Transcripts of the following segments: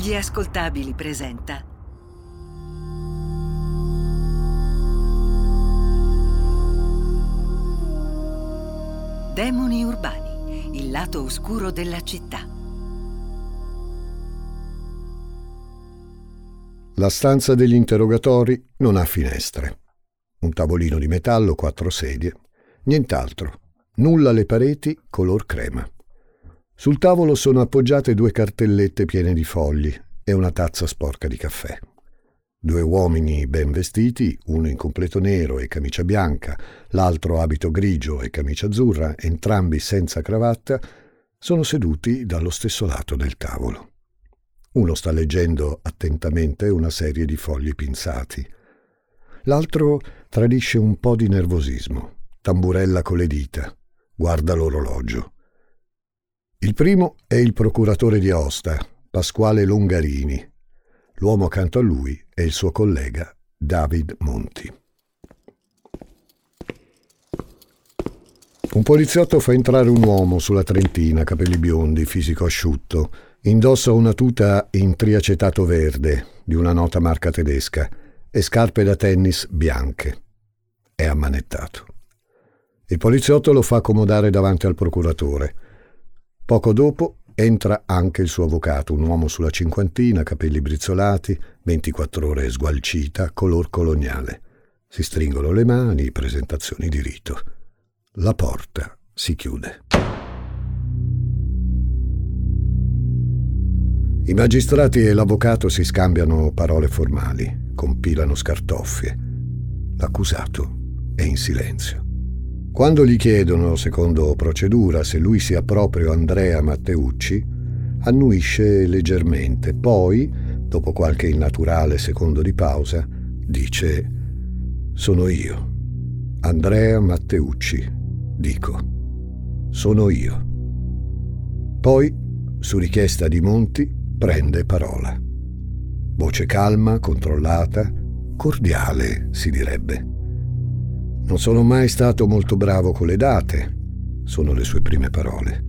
Gli ascoltabili presenta Demoni urbani, il lato oscuro della città. La stanza degli interrogatori non ha finestre. Un tavolino di metallo, quattro sedie, nient'altro. Nulla alle pareti, color crema. Sul tavolo sono appoggiate due cartellette piene di fogli e una tazza sporca di caffè. Due uomini ben vestiti, uno in completo nero e camicia bianca, l'altro abito grigio e camicia azzurra, entrambi senza cravatta, sono seduti dallo stesso lato del tavolo. Uno sta leggendo attentamente una serie di fogli pinzati. L'altro tradisce un po' di nervosismo, tamburella con le dita, guarda l'orologio. Il primo è il procuratore di Aosta, Pasquale Longarini, L'uomo accanto a lui è il suo collega David Monti. Un poliziotto fa entrare un uomo sulla trentina, capelli biondi, fisico asciutto. Indossa una tuta in triacetato verde di una nota marca tedesca e scarpe da tennis bianche. È ammanettato. Il poliziotto lo fa accomodare davanti al procuratore. Poco dopo Entra anche il suo avvocato, un uomo sulla cinquantina, capelli brizzolati, 24 ore sgualcita, color coloniale. Si stringono le mani, presentazioni di rito. La porta si chiude. I magistrati e l'avvocato si scambiano parole formali, compilano scartoffie. L'accusato è in silenzio. Quando gli chiedono, secondo procedura, se lui sia proprio Andrea Matteucci, annuisce leggermente, poi, dopo qualche innaturale secondo di pausa, dice Sono io, Andrea Matteucci, dico, sono io. Poi, su richiesta di Monti, prende parola. Voce calma, controllata, cordiale, si direbbe. Non sono mai stato molto bravo con le date, sono le sue prime parole.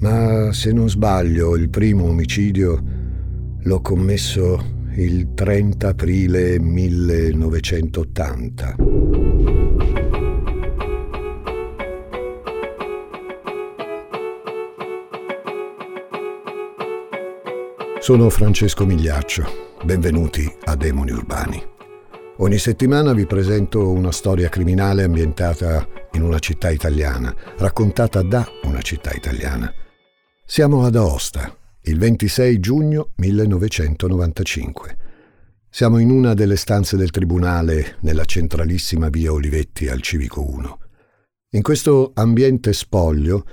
Ma se non sbaglio, il primo omicidio l'ho commesso il 30 aprile 1980. Sono Francesco Migliaccio, benvenuti a Demoni Urbani. Ogni settimana vi presento una storia criminale ambientata in una città italiana, raccontata da una città italiana. Siamo ad Aosta, il 26 giugno 1995. Siamo in una delle stanze del tribunale nella centralissima via Olivetti al Civico 1. In questo ambiente spoglio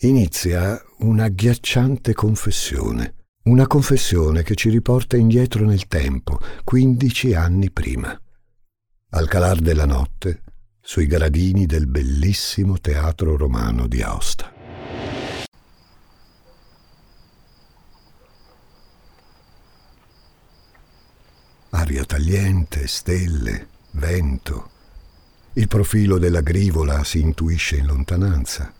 inizia una agghiacciante confessione. Una confessione che ci riporta indietro nel tempo, 15 anni prima. Al calar della notte, sui gradini del bellissimo teatro romano di Aosta. Aria tagliente, stelle, vento. Il profilo della grivola si intuisce in lontananza.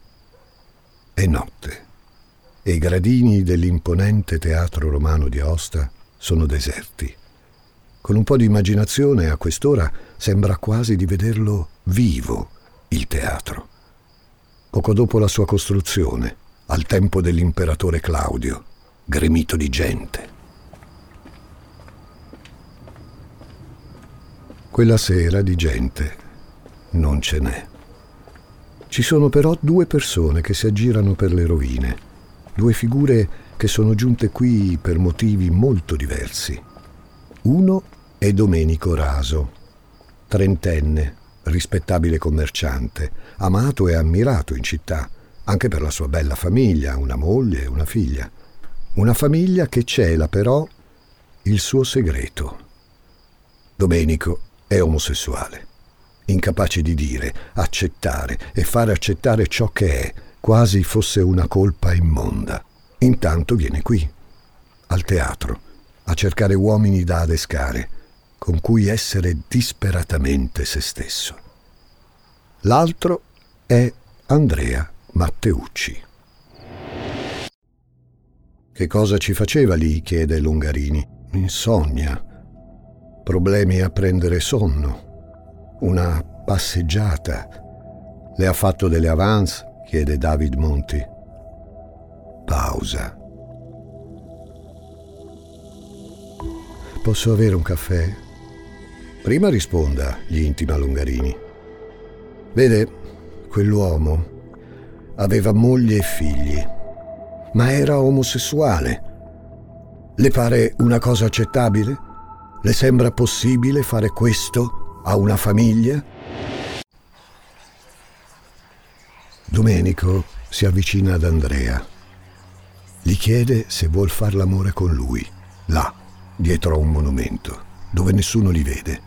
È notte e i gradini dell'imponente teatro romano di Aosta sono deserti. Con un po' di immaginazione a quest'ora sembra quasi di vederlo vivo, il teatro. Poco dopo la sua costruzione, al tempo dell'imperatore Claudio, gremito di gente. Quella sera di gente non ce n'è. Ci sono però due persone che si aggirano per le rovine due figure che sono giunte qui per motivi molto diversi. Uno è Domenico Raso, trentenne, rispettabile commerciante, amato e ammirato in città, anche per la sua bella famiglia, una moglie e una figlia. Una famiglia che cela però il suo segreto. Domenico è omosessuale, incapace di dire, accettare e fare accettare ciò che è, quasi fosse una colpa immonda. Intanto viene qui, al teatro, a cercare uomini da adescare, con cui essere disperatamente se stesso. L'altro è Andrea Matteucci. Che cosa ci faceva lì? chiede Lungarini. Insonnia. Problemi a prendere sonno. Una passeggiata. Le ha fatto delle avance? chiede David Monti. Pausa. Posso avere un caffè? Prima risponda, gli intima Lungarini. Vede, quell'uomo aveva moglie e figli, ma era omosessuale. Le pare una cosa accettabile? Le sembra possibile fare questo a una famiglia? Domenico si avvicina ad Andrea. Gli chiede se vuol far l'amore con lui, là, dietro a un monumento, dove nessuno li vede.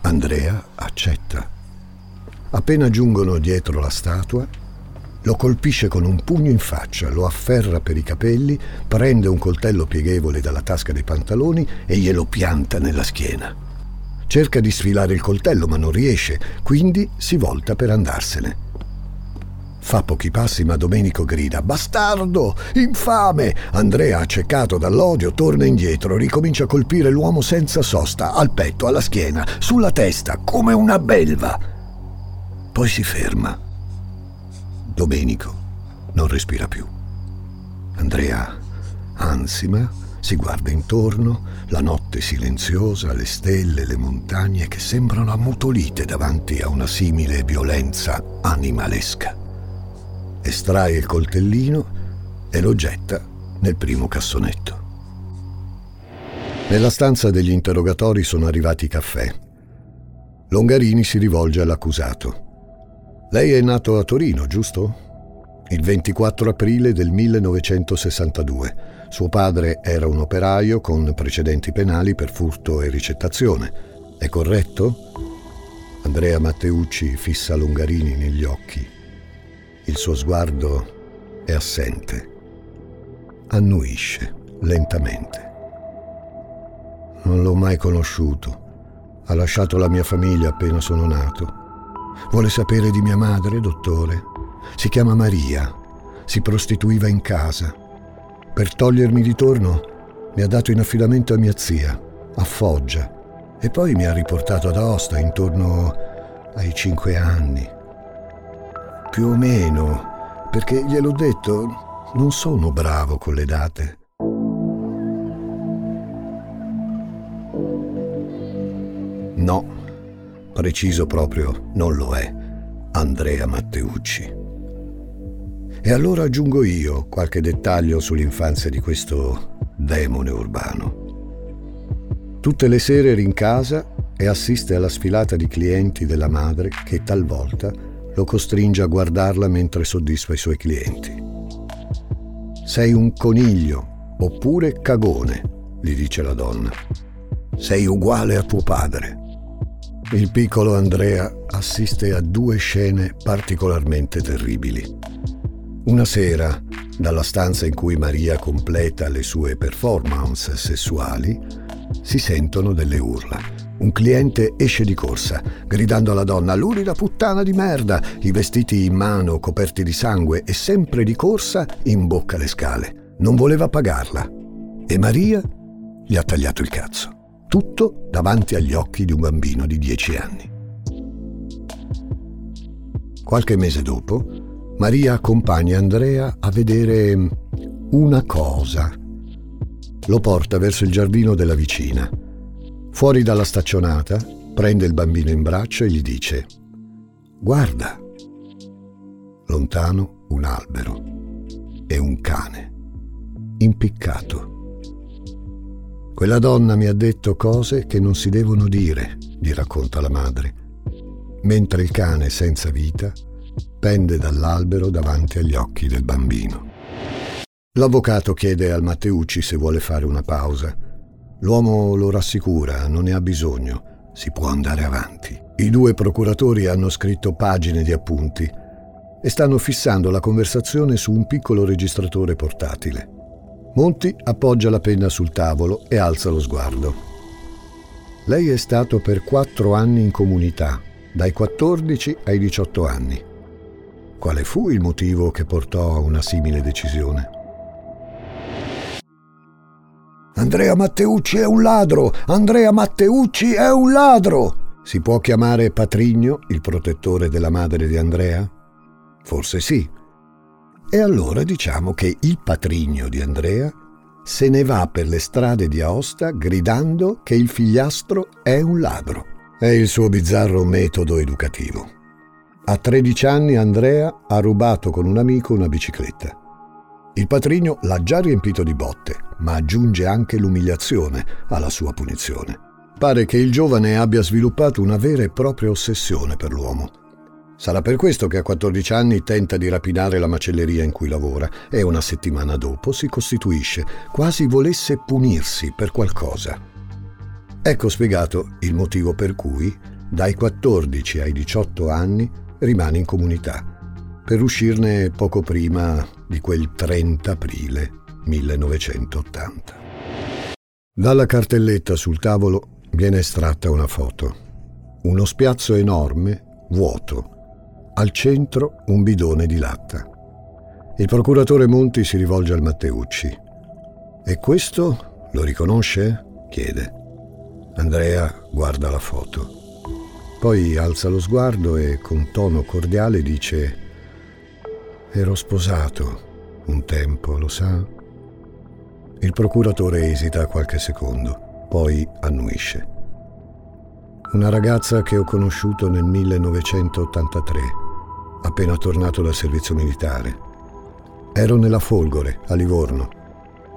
Andrea accetta. Appena giungono dietro la statua, lo colpisce con un pugno in faccia, lo afferra per i capelli, prende un coltello pieghevole dalla tasca dei pantaloni e glielo pianta nella schiena. Cerca di sfilare il coltello ma non riesce, quindi si volta per andarsene. Fa pochi passi ma Domenico grida Bastardo! Infame! Andrea, accecato dall'odio, torna indietro, ricomincia a colpire l'uomo senza sosta, al petto, alla schiena, sulla testa, come una belva. Poi si ferma Domenico non respira più. Andrea, ansima, si guarda intorno, la notte silenziosa, le stelle, le montagne che sembrano ammutolite davanti a una simile violenza animalesca. Estrae il coltellino e lo getta nel primo cassonetto. Nella stanza degli interrogatori sono arrivati i caffè. Longarini si rivolge all'accusato. Lei è nato a Torino, giusto? Il 24 aprile del 1962. Suo padre era un operaio con precedenti penali per furto e ricettazione. È corretto? Andrea Matteucci fissa Longarini negli occhi. Il suo sguardo è assente. Annuisce lentamente. Non l'ho mai conosciuto. Ha lasciato la mia famiglia appena sono nato. Vuole sapere di mia madre, dottore? Si chiama Maria. Si prostituiva in casa. Per togliermi di torno mi ha dato in affidamento a mia zia, a Foggia, e poi mi ha riportato ad Aosta intorno ai cinque anni. Più o meno, perché gliel'ho detto, non sono bravo con le date. No, Preciso proprio non lo è. Andrea Matteucci. E allora aggiungo io qualche dettaglio sull'infanzia di questo demone urbano. Tutte le sere rincasa e assiste alla sfilata di clienti della madre che talvolta lo costringe a guardarla mentre soddisfa i suoi clienti. Sei un coniglio oppure cagone, gli dice la donna. Sei uguale a tuo padre. Il piccolo Andrea assiste a due scene particolarmente terribili. Una sera, dalla stanza in cui Maria completa le sue performance sessuali, si sentono delle urla. Un cliente esce di corsa, gridando alla donna l'urida puttana di merda, i vestiti in mano coperti di sangue e sempre di corsa imbocca le scale. Non voleva pagarla. E Maria gli ha tagliato il cazzo. Tutto davanti agli occhi di un bambino di 10 anni. Qualche mese dopo, Maria accompagna Andrea a vedere una cosa. Lo porta verso il giardino della vicina. Fuori dalla staccionata, prende il bambino in braccio e gli dice, guarda. Lontano un albero e un cane, impiccato. Quella donna mi ha detto cose che non si devono dire, gli racconta la madre, mentre il cane senza vita pende dall'albero davanti agli occhi del bambino. L'avvocato chiede al Matteucci se vuole fare una pausa. L'uomo lo rassicura, non ne ha bisogno, si può andare avanti. I due procuratori hanno scritto pagine di appunti e stanno fissando la conversazione su un piccolo registratore portatile. Monti appoggia la penna sul tavolo e alza lo sguardo. Lei è stato per quattro anni in comunità, dai 14 ai 18 anni. Quale fu il motivo che portò a una simile decisione? Andrea Matteucci è un ladro! Andrea Matteucci è un ladro! Si può chiamare Patrigno il protettore della madre di Andrea? Forse sì. E allora diciamo che il patrigno di Andrea se ne va per le strade di Aosta gridando che il figliastro è un ladro. È il suo bizzarro metodo educativo. A 13 anni Andrea ha rubato con un amico una bicicletta. Il patrigno l'ha già riempito di botte, ma aggiunge anche l'umiliazione alla sua punizione. Pare che il giovane abbia sviluppato una vera e propria ossessione per l'uomo. Sarà per questo che a 14 anni tenta di rapinare la macelleria in cui lavora e una settimana dopo si costituisce, quasi volesse punirsi per qualcosa. Ecco spiegato il motivo per cui, dai 14 ai 18 anni, rimane in comunità, per uscirne poco prima di quel 30 aprile 1980. Dalla cartelletta sul tavolo viene estratta una foto. Uno spiazzo enorme, vuoto, al centro un bidone di latta. Il procuratore Monti si rivolge al Matteucci. E questo lo riconosce? chiede. Andrea guarda la foto. Poi alza lo sguardo e con tono cordiale dice Ero sposato un tempo, lo sa? Il procuratore esita qualche secondo, poi annuisce. Una ragazza che ho conosciuto nel 1983 appena tornato dal servizio militare. Ero nella Folgore, a Livorno.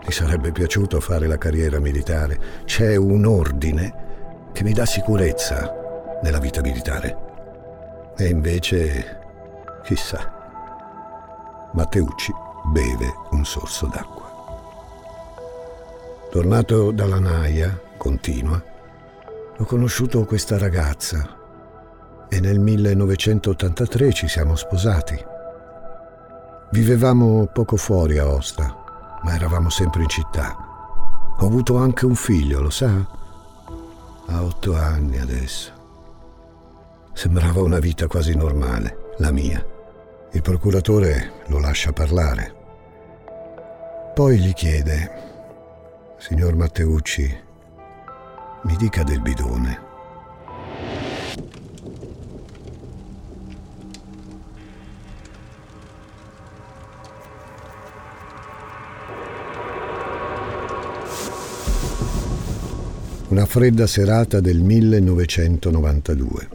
Mi sarebbe piaciuto fare la carriera militare. C'è un ordine che mi dà sicurezza nella vita militare. E invece, chissà. Matteucci beve un sorso d'acqua. Tornato dalla Naia, continua, ho conosciuto questa ragazza e nel 1983 ci siamo sposati. Vivevamo poco fuori a Osta, ma eravamo sempre in città. Ho avuto anche un figlio, lo sa? Ha otto anni adesso. Sembrava una vita quasi normale, la mia. Il procuratore lo lascia parlare. Poi gli chiede, signor Matteucci, mi dica del bidone. Una fredda serata del 1992.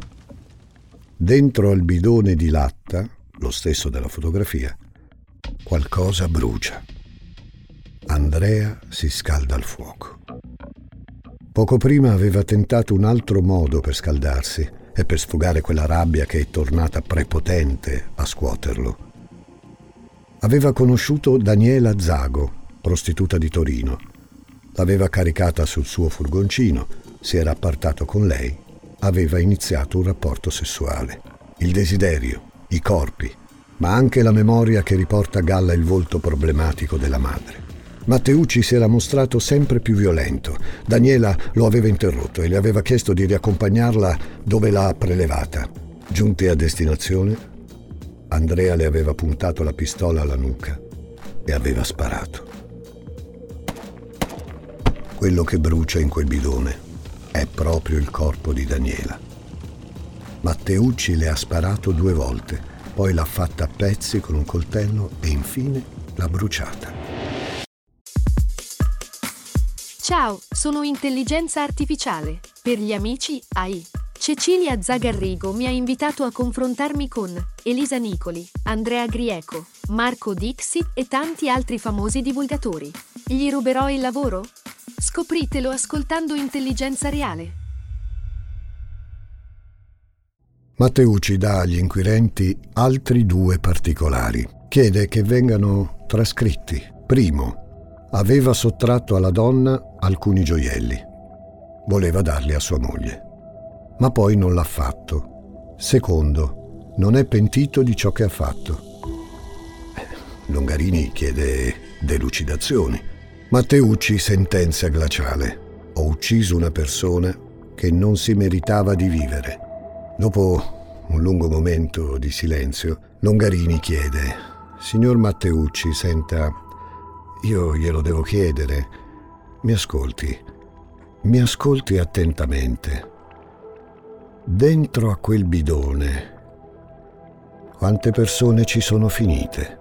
Dentro al bidone di latta, lo stesso della fotografia, qualcosa brucia. Andrea si scalda al fuoco. Poco prima aveva tentato un altro modo per scaldarsi e per sfogare quella rabbia che è tornata prepotente a scuoterlo. Aveva conosciuto Daniela Zago, prostituta di Torino, L'aveva caricata sul suo furgoncino, si era appartato con lei, aveva iniziato un rapporto sessuale. Il desiderio, i corpi, ma anche la memoria che riporta a galla il volto problematico della madre. Matteucci si era mostrato sempre più violento. Daniela lo aveva interrotto e le aveva chiesto di riaccompagnarla dove l'ha prelevata. Giunti a destinazione, Andrea le aveva puntato la pistola alla nuca e aveva sparato. Quello che brucia in quel bidone è proprio il corpo di Daniela. Matteucci le ha sparato due volte, poi l'ha fatta a pezzi con un coltello e infine l'ha bruciata. Ciao, sono intelligenza artificiale. Per gli amici AI. Cecilia Zagarrigo mi ha invitato a confrontarmi con Elisa Nicoli, Andrea Grieco, Marco Dixi e tanti altri famosi divulgatori. Gli ruberò il lavoro? Scopritelo ascoltando Intelligenza Reale. Matteucci dà agli inquirenti altri due particolari. Chiede che vengano trascritti. Primo, aveva sottratto alla donna alcuni gioielli. Voleva darli a sua moglie. Ma poi non l'ha fatto. Secondo, non è pentito di ciò che ha fatto. Longarini chiede delucidazioni. Matteucci sentenzia glaciale. Ho ucciso una persona che non si meritava di vivere. Dopo un lungo momento di silenzio, Longarini chiede, Signor Matteucci, senta, io glielo devo chiedere, mi ascolti, mi ascolti attentamente. Dentro a quel bidone, quante persone ci sono finite?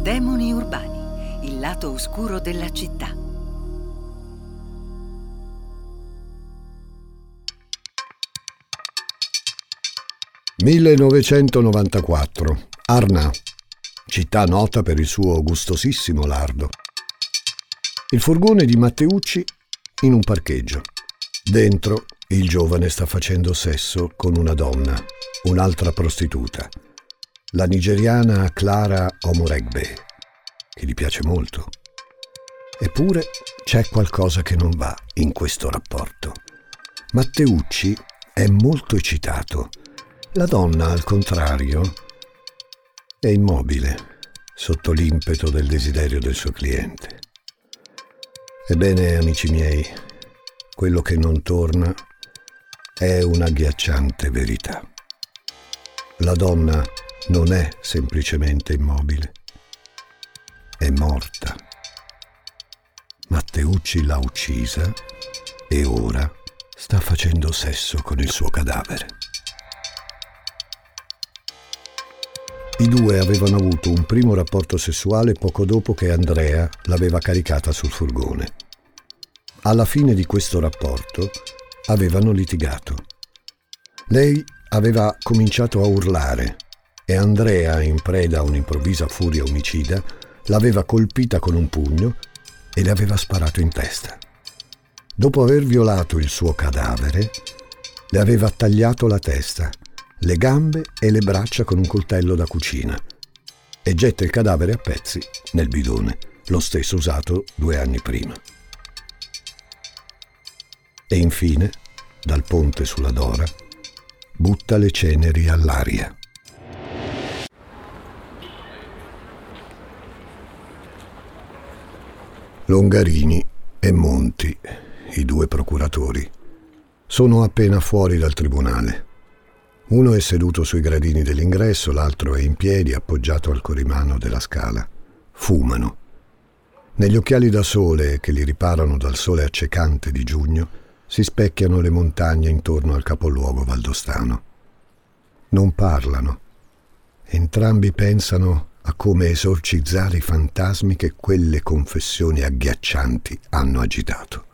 Demoni urbani, il lato oscuro della città. «1994. Arna, città nota per il suo gustosissimo lardo. Il furgone di Matteucci in un parcheggio. Dentro il giovane sta facendo sesso con una donna, un'altra prostituta, la nigeriana Clara Omoregbe, che gli piace molto. Eppure c'è qualcosa che non va in questo rapporto. Matteucci è molto eccitato. La donna, al contrario, è immobile sotto l'impeto del desiderio del suo cliente. Ebbene, amici miei, quello che non torna è un'agghiacciante verità. La donna non è semplicemente immobile, è morta. Matteucci l'ha uccisa e ora sta facendo sesso con il suo cadavere. I due avevano avuto un primo rapporto sessuale poco dopo che Andrea l'aveva caricata sul furgone. Alla fine di questo rapporto avevano litigato. Lei aveva cominciato a urlare e Andrea, in preda a un'improvvisa furia omicida, l'aveva colpita con un pugno e le aveva sparato in testa. Dopo aver violato il suo cadavere, le aveva tagliato la testa, le gambe e le braccia con un coltello da cucina e getta il cadavere a pezzi nel bidone, lo stesso usato due anni prima. E infine, dal ponte sulla Dora, butta le ceneri all'aria. Longarini e Monti, i due procuratori, sono appena fuori dal tribunale. Uno è seduto sui gradini dell'ingresso, l'altro è in piedi appoggiato al corimano della scala. Fumano. Negli occhiali da sole che li riparano dal sole accecante di giugno si specchiano le montagne intorno al capoluogo valdostano. Non parlano. Entrambi pensano a come esorcizzare i fantasmi che quelle confessioni agghiaccianti hanno agitato.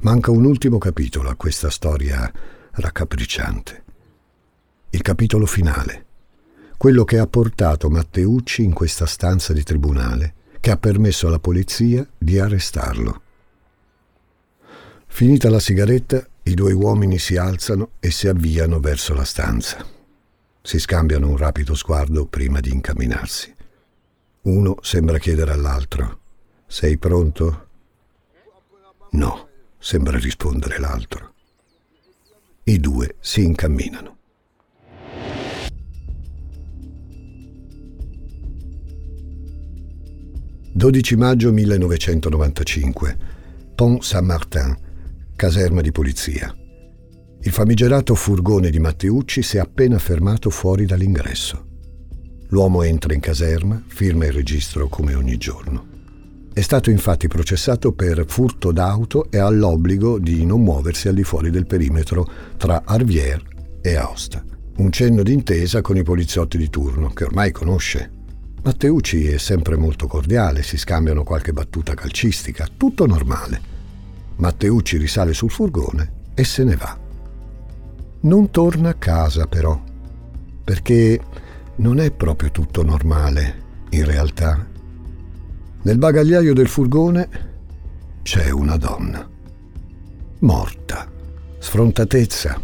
Manca un ultimo capitolo a questa storia raccapricciante. Il capitolo finale, quello che ha portato Matteucci in questa stanza di tribunale, che ha permesso alla polizia di arrestarlo. Finita la sigaretta, i due uomini si alzano e si avviano verso la stanza. Si scambiano un rapido sguardo prima di incamminarsi. Uno sembra chiedere all'altro: Sei pronto? No, sembra rispondere l'altro. I due si incamminano. «12 maggio 1995, Pont Saint-Martin, caserma di polizia. Il famigerato furgone di Matteucci si è appena fermato fuori dall'ingresso. L'uomo entra in caserma, firma il registro come ogni giorno. È stato infatti processato per furto d'auto e ha l'obbligo di non muoversi al di fuori del perimetro tra Arvier e Aosta. Un cenno d'intesa con i poliziotti di turno, che ormai conosce. Matteucci è sempre molto cordiale, si scambiano qualche battuta calcistica, tutto normale. Matteucci risale sul furgone e se ne va. Non torna a casa però, perché non è proprio tutto normale, in realtà. Nel bagagliaio del furgone c'è una donna, morta, sfrontatezza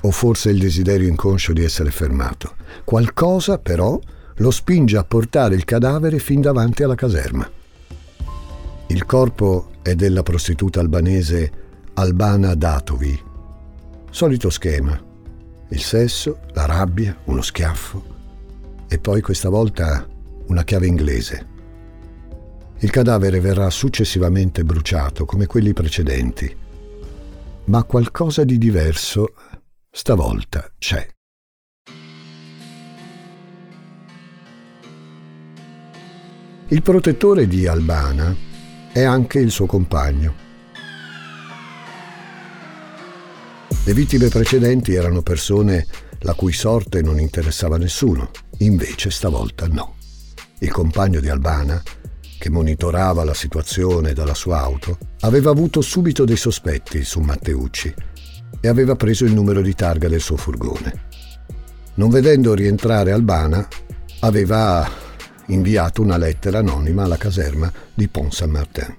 o forse il desiderio inconscio di essere fermato. Qualcosa però lo spinge a portare il cadavere fin davanti alla caserma. Il corpo è della prostituta albanese Albana Datovi. Solito schema. Il sesso, la rabbia, uno schiaffo e poi questa volta una chiave inglese. Il cadavere verrà successivamente bruciato come quelli precedenti, ma qualcosa di diverso stavolta c'è. Il protettore di Albana è anche il suo compagno. Le vittime precedenti erano persone la cui sorte non interessava nessuno, invece stavolta no. Il compagno di Albana, che monitorava la situazione dalla sua auto, aveva avuto subito dei sospetti su Matteucci e aveva preso il numero di targa del suo furgone. Non vedendo rientrare Albana, aveva inviato una lettera anonima alla caserma di Pont Saint-Martin.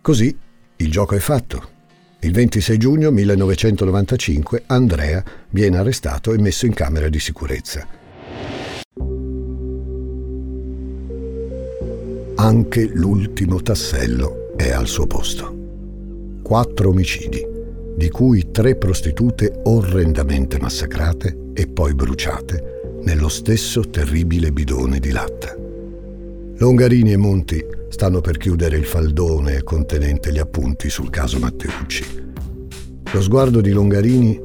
Così il gioco è fatto. Il 26 giugno 1995 Andrea viene arrestato e messo in camera di sicurezza. Anche l'ultimo tassello è al suo posto. Quattro omicidi, di cui tre prostitute orrendamente massacrate e poi bruciate nello stesso terribile bidone di latta. Longarini e Monti stanno per chiudere il faldone contenente gli appunti sul caso Matteucci. Lo sguardo di Longarini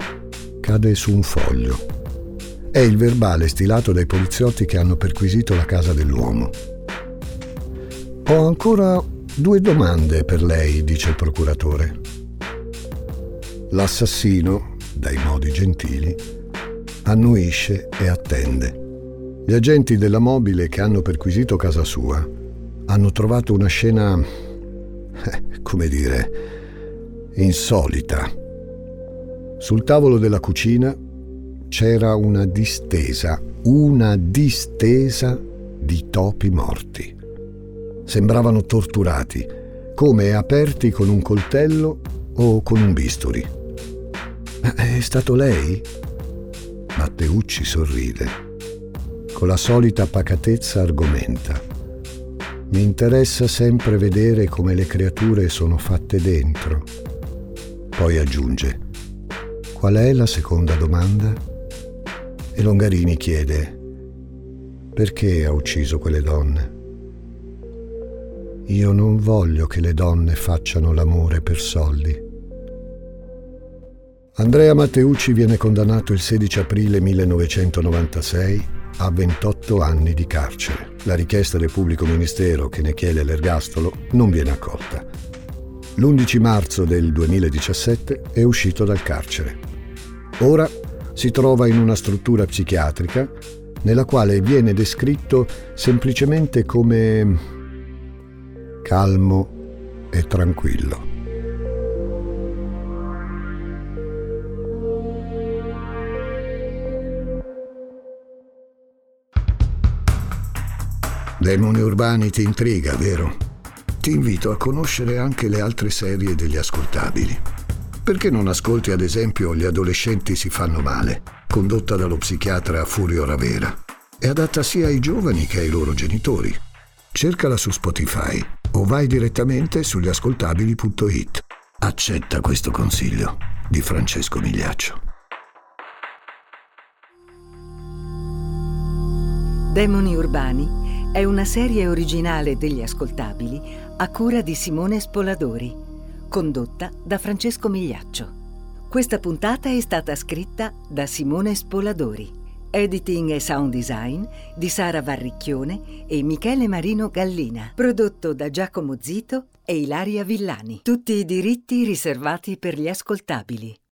cade su un foglio. È il verbale stilato dai poliziotti che hanno perquisito la casa dell'uomo. Ho ancora due domande per lei, dice il procuratore. L'assassino, dai modi gentili, annuisce e attende. Gli agenti della mobile che hanno perquisito casa sua hanno trovato una scena, eh, come dire, insolita. Sul tavolo della cucina c'era una distesa, una distesa di topi morti. Sembravano torturati, come aperti con un coltello o con un bisturi. È stato lei? Matteucci sorride. Con la solita pacatezza argomenta. Mi interessa sempre vedere come le creature sono fatte dentro. Poi aggiunge, qual è la seconda domanda? E Longarini chiede, perché ha ucciso quelle donne? Io non voglio che le donne facciano l'amore per soldi. Andrea Matteucci viene condannato il 16 aprile 1996 a 28 anni di carcere. La richiesta del pubblico ministero che ne chiede l'ergastolo non viene accolta. L'11 marzo del 2017 è uscito dal carcere. Ora si trova in una struttura psichiatrica nella quale viene descritto semplicemente come calmo e tranquillo. Demoni urbani ti intriga, vero? Ti invito a conoscere anche le altre serie degli ascoltabili. Perché non ascolti ad esempio Gli adolescenti si fanno male, condotta dallo psichiatra Furio Ravera? È adatta sia ai giovani che ai loro genitori. Cercala su Spotify o vai direttamente sugli ascoltabili.it. Accetta questo consiglio di Francesco Migliaccio. Demoni urbani è una serie originale degli ascoltabili a cura di Simone Spoladori, condotta da Francesco Migliaccio. Questa puntata è stata scritta da Simone Spoladori. Editing e sound design di Sara Varricchione e Michele Marino Gallina. Prodotto da Giacomo Zito e Ilaria Villani. Tutti i diritti riservati per gli ascoltabili.